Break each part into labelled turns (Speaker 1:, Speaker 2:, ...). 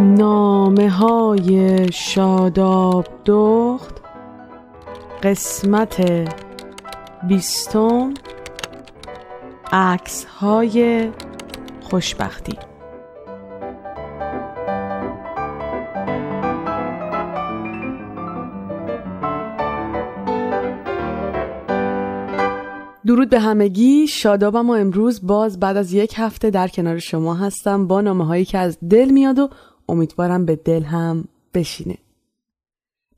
Speaker 1: نامه های شاداب دخت قسمت بیستم عکس های خوشبختی. درود به همگی. شادابم و امروز باز بعد از یک هفته در کنار شما هستم. با نامه هایی که از دل میاد و امیدوارم به دل هم بشینه.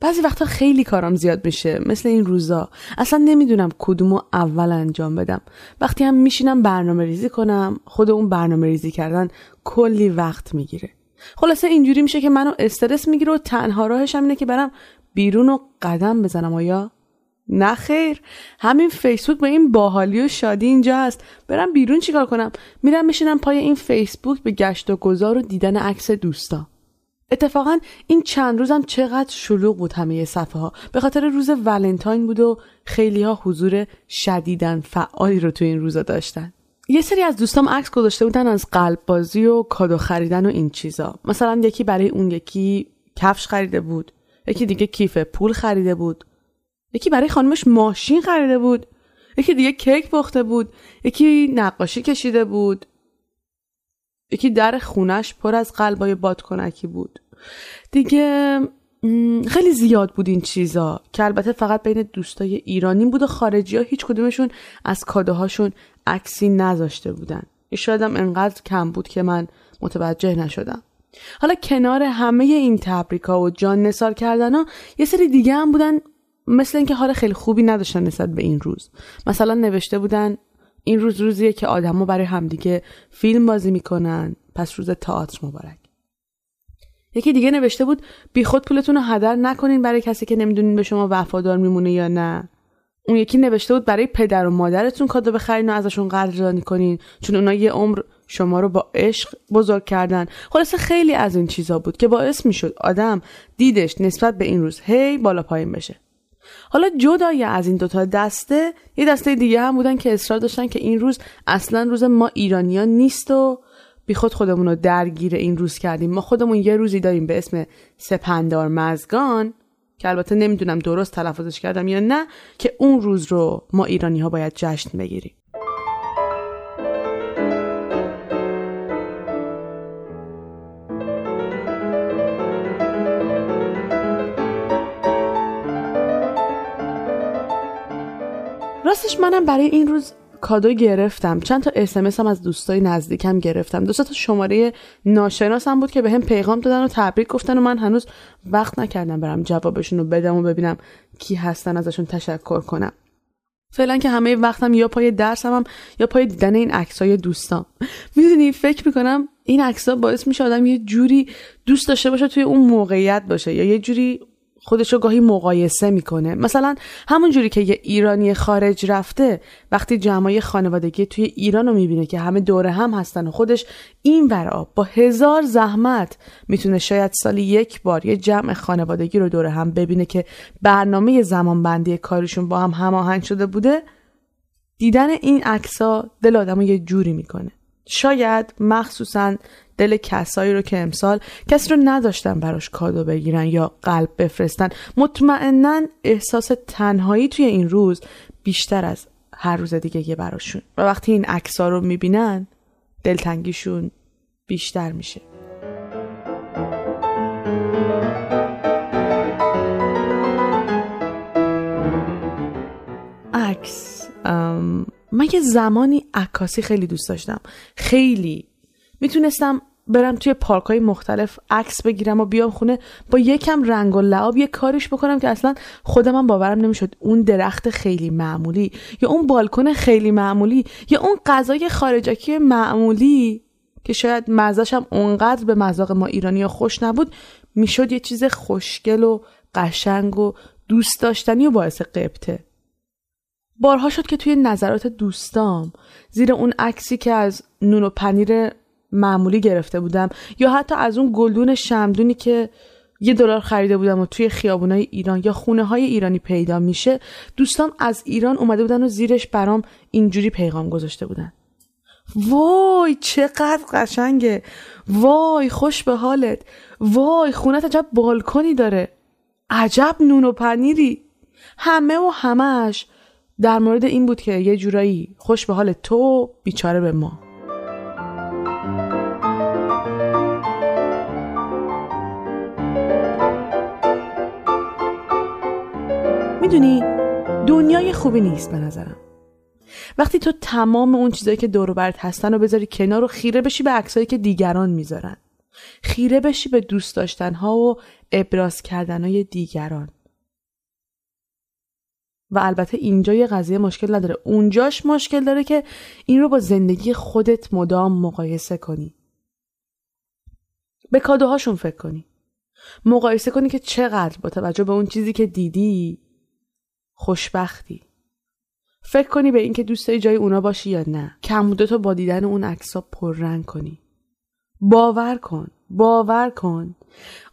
Speaker 1: بعضی وقتا خیلی کارام زیاد میشه مثل این روزا. اصلا نمی‌دونم کدومو اول انجام بدم. وقتی هم میشینم برنامه ریزی کنم خود اون برنامه ریزی کردن کلی وقت می‌گیره. خلاصه اینجوری میشه که منو استرس می‌گیره و تنها راهش هم اینه که برم بیرون و قدم بزنم آیا نه خیر. همین فیسبوک به این باحالی و شادی اینجا هست. برم بیرون چیکار کنم؟ میرم میشینم پای این فیسبوک به گشت و گذار و دیدن عکس دوستا. اتفاقا این چند روزم چقدر شلوغ بود همه صفحه ها به خاطر روز ولنتاین بود و خیلی ها حضور شدیدن فعالی رو تو این روزا داشتن. یه سری از دوستام عکس گذاشته بودن از قلب بازی و کادو خریدن و این چیزا. مثلا یکی برای اون یکی کفش خریده بود. یکی دیگه کیف پول خریده بود. یکی برای خانمش ماشین خریده بود. یکی دیگه کیک پخته بود. یکی نقاشی کشیده بود. یکی در خونش پر از قلبای بادکنکی بود. دیگه خیلی زیاد بود این چیزا که البته فقط بین دوستای ایرانی بود و خارجی ها هیچ کدومشون از کادوهاشون عکسی نذاشته بودن. شاید هم انقدر کم بود که من متوجه نشدم. حالا کنار همه این تبریکا و جان نسار کردن ها یه سری دیگه هم بودن مثل اینکه حال خیلی خوبی نداشتن نسبت به این روز. مثلا نوشته بودن این روز روزیه که آدما برای همدیگه فیلم بازی می‌کنن پس روز تئاتر مبارک. یکی دیگه نوشته بود بی خود پولتون رو هدر نکنین برای کسی که نمی‌دونین به شما وفادار میمونه یا نه. اون یکی نوشته بود برای پدر و مادرتون کادو بخرین و ازشون قدردانی کنین چون اونا یه عمر شما رو با عشق بزرگ کردن. خلاصه خیلی از این چیزا بود که باعث می‌شد آدم دیدش نسبت به این روز هی بالا پایین بشه. حالا جدای از این دوتا دسته یه دسته دیگه هم بودن که اصرار داشتن که این روز اصلا روز ما ایرانیان نیست و بی خود خودمون رو درگیر این روز کردیم. ما خودمون یه روزی داریم به اسم سپندار مزگان که البته نمی‌دونم درست تلفظش کردم یا نه که اون روز رو ما ایرانی ها باید جشن بگیریم. راستش منم برای این روز کادو گرفتم. چند تا اسمس هم از دوستای نزدیکم گرفتم. دو تا شماره ناشناسم بود که به هم پیغام دادن و تبریک گفتن و من هنوز وقت نکردم برم جوابشون رو بدم و ببینم کی هستن ازشون تشکر کنم. فعلا که همه وقتم یا پای درسم هم یا پای دیدن این عکسای دوستام. می‌دونی فکر می‌کنم این عکسا باعث میشه آدم یه جوری دوست داشته باشه توی اون موقعیت باشه یا یه جوری خودش رو گاهی مقایسه می‌کنه. مثلا همون جوری که یه ایرانی خارج رفته وقتی جمعای خانوادگی توی ایران رو می‌بینه که همه دوره هم هستن و خودش این ورا با هزار زحمت می‌تونه شاید سالی یک بار یه جمع خانوادگی رو دوره هم ببینه که برنامه زمان بندی کارشون با هم هماهنگ شده بوده دیدن این عکسا دل آدم یه جوری می‌کنه. شاید مخصوصا دل کسایی رو که امسال کسی رو نداشتن براش کادو بگیرن یا قلب بفرستن. مطمئنا احساس تنهایی توی این روز بیشتر از هر روز دیگه یه براشون. و وقتی این عکس‌ها رو می‌بینن دلتنگیشون بیشتر میشه. عکس من یه زمانی عکاسی خیلی دوست داشتم. خیلی. می‌تونستم برم توی پارک های مختلف عکس بگیرم و بیام خونه با یکم رنگ و لعاب یه کاریش بکنم که اصلا خودم باورم نمی‌شد. اون درخت خیلی معمولی یا اون بالکن خیلی معمولی یا اون غذای خارجکی معمولی که شاید مزهش هم اونقدر به مذاق ما ایرانی خوش نبود می‌شد یه چیز خوشگل و قشنگ و دوست داشتنی و باعث قبطه. بارها شد که توی نظرات دوستام زیر اون عکسی که از نون و پنیر معمولی گرفته بودم. یا حتی از اون گلدون شمدونی که یه دلار خریده بودم و توی خیابونای ایران یا خونه های ایرانی پیدا میشه دوستان از ایران اومده بودن و زیرش برام اینجوری پیغام گذاشته بودن. وای چقدر قشنگه. وای خوش به حالت. وای خونت عجب بالکنی داره. عجب نون و پنیری. همه و همش در مورد این بود که یه جورایی خوش به حال تو بیچاره به ما. می‌دونی دنیای خوبی نیست به نظرم. وقتی تو تمام اون چیزایی که دور برت هستن رو بذاری کنار و خیره بشی به عکسایی که دیگران می‌ذارن. خیره بشی به دوست داشتنها و ابراز کردنهای دیگران. و البته اینجا یه قضیه مشکل نداره. اونجاش مشکل داره که این رو با زندگی خودت مدام مقایسه کنی. به کادوهاشون فکر کنی. مقایسه کنی که چقدر با توجه به اون چیزی که دیدی خوشبختی. فکر کنی به اینکه دوست داری جای اونا باشی یا نه. کمبودتو با دیدن اون عکسا پررنگ کنی. باور کن باور کن.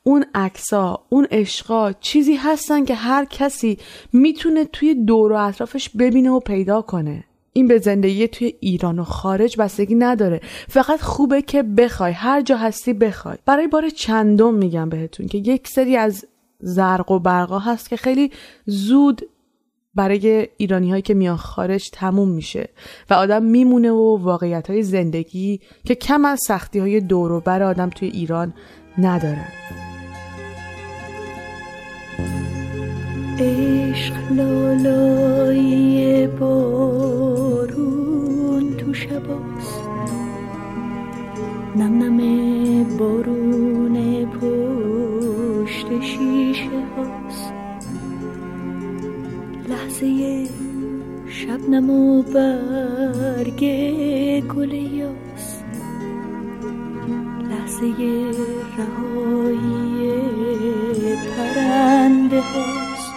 Speaker 1: اون عکسا اون عشقا چیزی هستن که هر کسی می‌تونه توی دور و اطرافش ببینه و پیدا کنه. این به زندگی توی ایران و خارج بستگی نداره. فقط خوبه که بخوای. هر جا هستی بخوای. برای بار چندم میگم بهتون که یک سری از زرق و برقا هست که خیلی زود برای ایرانی هایی که میان خارج تموم میشه و آدم میمونه و واقعیت های زندگی که کم از سختی های دور بر آدم توی ایران ندارن.
Speaker 2: عشق لالایی بارون تو شباست نم نم بارون پشت شیشه هاست لحظه شبنم و برگ گل یاس لحظه رهایی پرنده هاست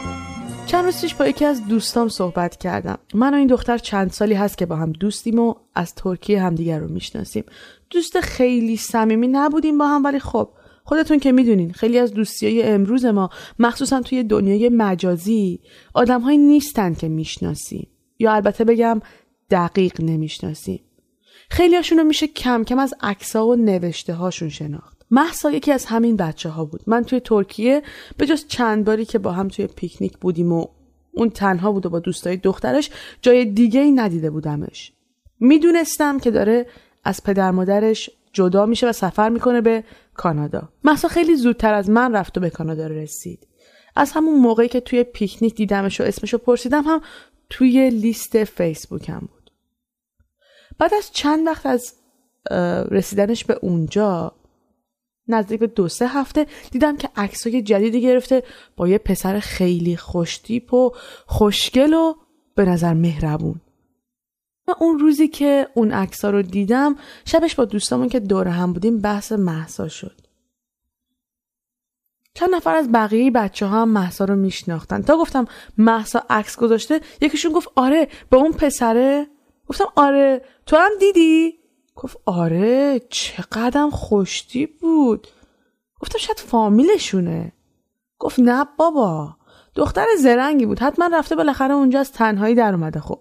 Speaker 1: چند روز با یکی از دوستام صحبت کردم. من و این دختر چند سالی هست که با هم دوستیم و از ترکیه همدیگر رو می‌شناسیم. دوست خیلی صمیمی نبودیم با هم ولی خب خودتون که می‌دونین خیلی از دوستی های امروز ما مخصوصا توی دنیای مجازی آدمهایی نیستن که می‌شناسیم. یا البته بگم دقیق نمی‌شناسیم. خیلی رو میشه کم کم از عکسها و نوشته هاشون شناخت. محسا یکی از همین بچه ها بود. من توی ترکیه به جز چند باری که با هم توی پیکنیک بودیم و اون تنها بود و با دوستای دخترش جای دیگه ای ندیده بودمش. می‌دونستم که داره از پدر مادرش جدا میشه و سفر می‌کنه به کانادا. محسا خیلی زودتر از من رفت و به کانادا رسید. از همون موقعی که توی پیکنیک دیدمش و اسمشو پرسیدم هم توی لیست فیسبوکم بود. بعد از چند وقت از رسیدنش به اونجا نزدیک به دو سه هفته دیدم که عکسای جدیدی گرفته با یه پسر خیلی خوشتیپ و خوشگل و به نظر مهربون. و اون روزی که اون عکس رو دیدم شبش با دوستامون که دور هم بودیم بحث محسا شد. چند نفر از بقیه بچه ها هم محسا رو میشناختن. تا گفتم محسا عکس گذاشته یکیشون گفت آره به اون پسره؟ گفتم آره تو هم دیدی؟ گفت آره چقدرم خوشتی بود. گفتم شاید فامیلشونه. گفت نه بابا دختر زرنگی بود. حتما رفته بالاخره اونجا از تنهایی در اومده. خب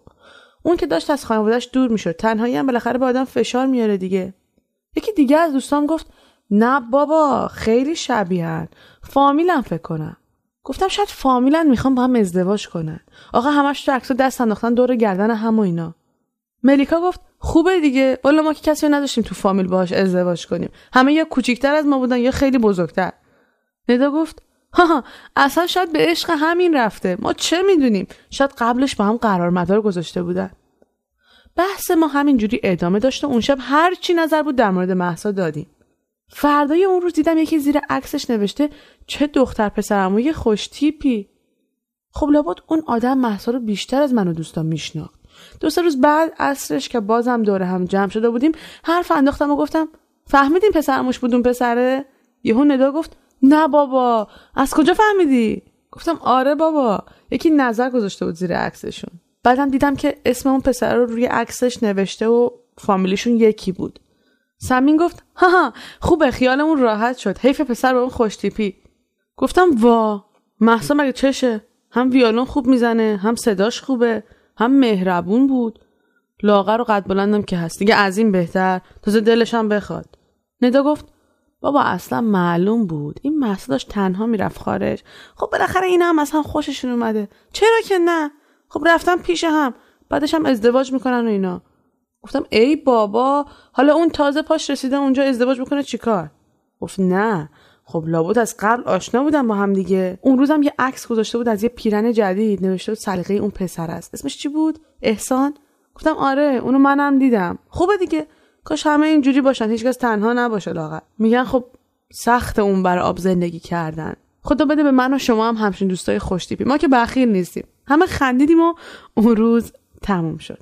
Speaker 1: اون که داشت از خانوادهش دور می‌شد. تنهایی هم بالاخره به آدم فشار میاره دیگه. یکی دیگه از دوستام گفت نه بابا خیلی شبیهن فامیلم فکر کنم. گفتم شاید فامیلن می‌خوام با هم ازدواج کنن. آقا همش تو عکس دست انداختن دور گردن هم و اینا. ملیکا گفت خوبه دیگه. والا ما که کسی نداشتیم تو فامیل باهاش ازدواج کنیم. همه یا کوچیکتر از ما بودن یا خیلی بزرگتر. ندا گفت ها اصلا شاید به عشق همین رفته. ما چه می‌دونیم؟ شاید قبلش با هم قرار مدار گذاشته بودن. بحث ما همینجوری ادامه داشت و اون شب هر چی نظر بود در مورد محسا دادیم. فردای اون روز دیدم یکی زیر عکسش نوشته چه دختر پسرموی خوش تیپی. خب لابد اون آدم محسا رو بیشتر از من و دوستان میشناخت. دو سه روز بعد اصرش که بازم دور هم جمع شده بودیم حرف انداختم و گفتم فهمیدین پسرموش بود اون پسره؟ یهو ندا گفت نه بابا. از کجا فهمیدی؟ گفتم آره بابا. یکی نظر گذاشته بود زیر عکسشون. بعدم دیدم که اسم اون پسر رو روی عکسش نوشته و فامیلیشون یکی بود. سمین گفت ها خوبه خیالمون راحت شد. حیف پسر به اون خوشتیپی گفتم وا محسا مگه چشه؟ هم ویالون خوب می‌زنه هم صداش خوبه هم مهربون بود. لاغر و قد بلندم که هست. دیگه از این بهتر. تازه دلش هم بخواد. ندا گفت بابا اصلا معلوم بود. این محسا داشت تنها می‌رفت خارج. خب بالاخره اینا هم اصلا خوششون اومده. چرا که نه؟ خب رفتم پیش هم. بعدش هم ازدواج می‌کنن و اینا. گفتم ای بابا حالا اون تازه پاش رسیده اونجا ازدواج بکنه چیکار؟ گفت نه. خب لابد از قبل آشنا بودم با هم دیگه. اون روزم یه عکس گذاشته بود از یه پیرن جدید. نوشته بود سلیقه اون پسر است. اسمش چی بود؟ احسان؟ گفتم آره اونو منم دیدم. خوبه دیگه. کاش همه اینجوری باشن هیچکس تنها نباشه لاغر. میگن خب سخت اون بر آب زندگی کردن. خدا بده به من و شما هم همچین دوستای خوشتیپی. ما که بخیل نیستیم. همه خندیدیم و اون روز تموم شد.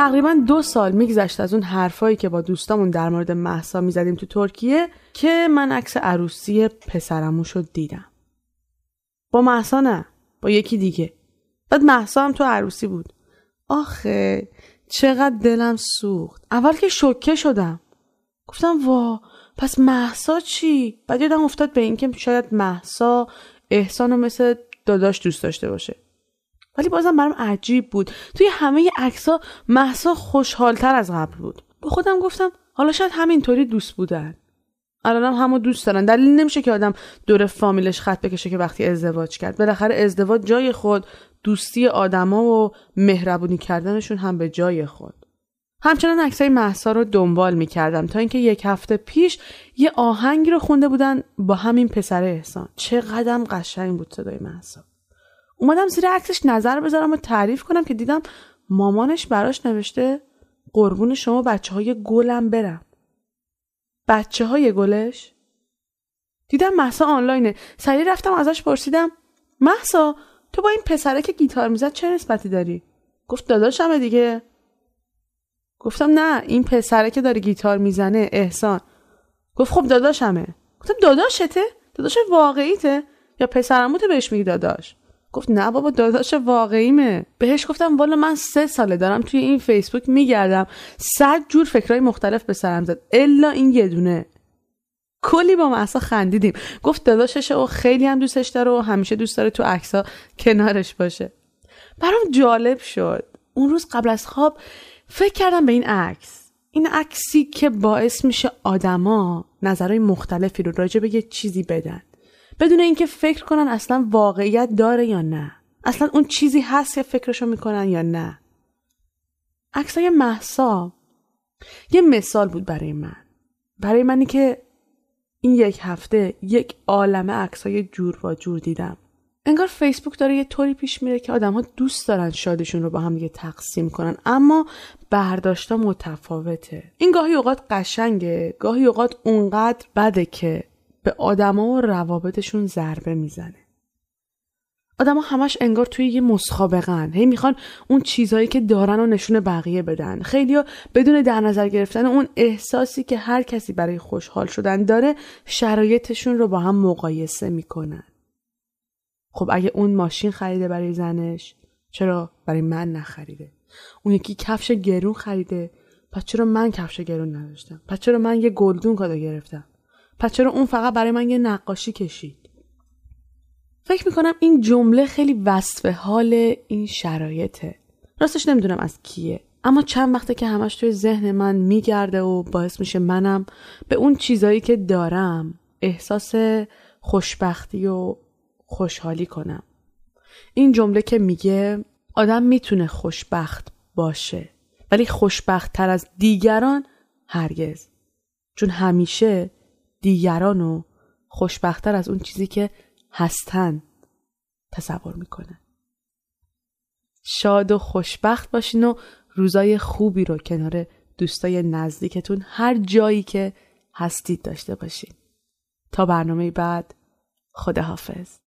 Speaker 1: تقریبا دو سال میگذشت از اون حرفایی که با دوستامون در مورد محسا می‌زدیم تو ترکیه که من عکس عروسی پسرمو شد دیدم. با محسا نه با یکی دیگه. بعد محسا هم تو عروسی بود. آخه چقدر دلم سوخت. اول که شوکه شدم. گفتم وا پس محسا چی؟ بعد یادم افتاد به اینکه شاید محسا احسانو مثل داداش دوست داشته باشه. ولی بازم برام عجیب بود. توی همه عکس‌ها محسا خوشحالتر از قبل بود. به خودم گفتم حالا شاید همینطوری دوست بودن. الانم همو دوست دارن. دلیل نمیشه که آدم دور فامیلش خط بکشه که وقتی ازدواج کرد. بالاخره ازدواج جای خود دوستی آدما و مهربونی کردنشون هم به جای خود. همچنان عکسای محسا رو دنبال می‌کردم تا اینکه یک هفته پیش یه آهنگی رو خونده بودن با همین پسر احسان. چه قدم قشنگ بود صدای محسا اومدم زیر عکسش نظر بذارم و تعریف کنم که دیدم مامانش براش نوشته قربون شما بچه های گلم برم. بچه های گلش؟ دیدم محسا آنلاینه. سریع رفتم ازش پرسیدم محسا تو با این پسره که گیتار می‌زد چه نسبتی داری؟ گفت داداشمه دیگه. گفتم نه این پسره که داره گیتار می‌زنه احسان. گفت خب داداشمه. گفتم داداشته؟ داداش واقعیته؟ یا پسرموته بهش میگی داداش؟ گفت نه بابا داداش واقعیمه. بهش گفتم والا من سه ساله دارم توی این فیسبوک میگردم. صد جور فکرهای مختلف به سرم زد. الا این یه دونه. کلی با محسا خندیدیم. گفت داداشش و خیلی هم دوستش داره و همیشه دوست داره تو عکسا کنارش باشه. برام جالب شد. اون روز قبل از خواب فکر کردم به این عکس. این عکسی که باعث میشه آدما نظرهای مختلفی رو راجع به یه چیزی بدن. بدون اینکه فکر کنن اصلا واقعیت داره یا نه. اصلا اون چیزی هست که فکرشو می‌کنن یا نه. عکسای محسا یه مثال بود برای من. برای منی که این یک هفته یک عالمه عکسای جور و جور دیدم. انگار فیسبوک داره یه طوری پیش میره که آدم ها دوست دارن شادشون رو با هم یه تقسیم کنن اما برداشتا متفاوته. این گاهی اوقات قشنگه گاهی اوقات اونقدر بده که به آدما و روابطشون ضربه می‌زنه. آدما همش انگار توی یه مسابقن هی می‌خوان اون چیزهایی که دارن و نشون بقیه بدن. خیلیا بدون در نظر گرفتن اون احساسی که هر کسی برای خوشحال شدن داره شرایطشون رو با هم مقایسه می‌کنن. خب اگه اون ماشین خریده برای زنش چرا برای من نخریده؟ اون یکی کفش گرون خریده پس چرا من کفش گرون نداشتم؟ پس چرا من یه گلدون کادو گرفتم؟ پس چرا اون فقط برای من یه نقاشی کشید؟ فکر می‌کنم این جمله خیلی وصف حال این شرایطه. راستش نمی‌دونم از کیه. اما چند وقته که همش توی ذهن من میگرده و باعث میشه منم به اون چیزایی که دارم احساس خوشبختی و خوشحالی کنم. این جمله که میگه آدم می‌تونه خوشبخت باشه ولی خوشبخت تر از دیگران هرگز. چون همیشه دیگرانو خوشبختتر از اون چیزی که هستن تصور می‌کنه. شاد و خوشبخت باشین و روزای خوبی رو کنار دوستای نزدیکتون هر جایی که هستید داشته باشین. تا برنامه بعد خداحافظ.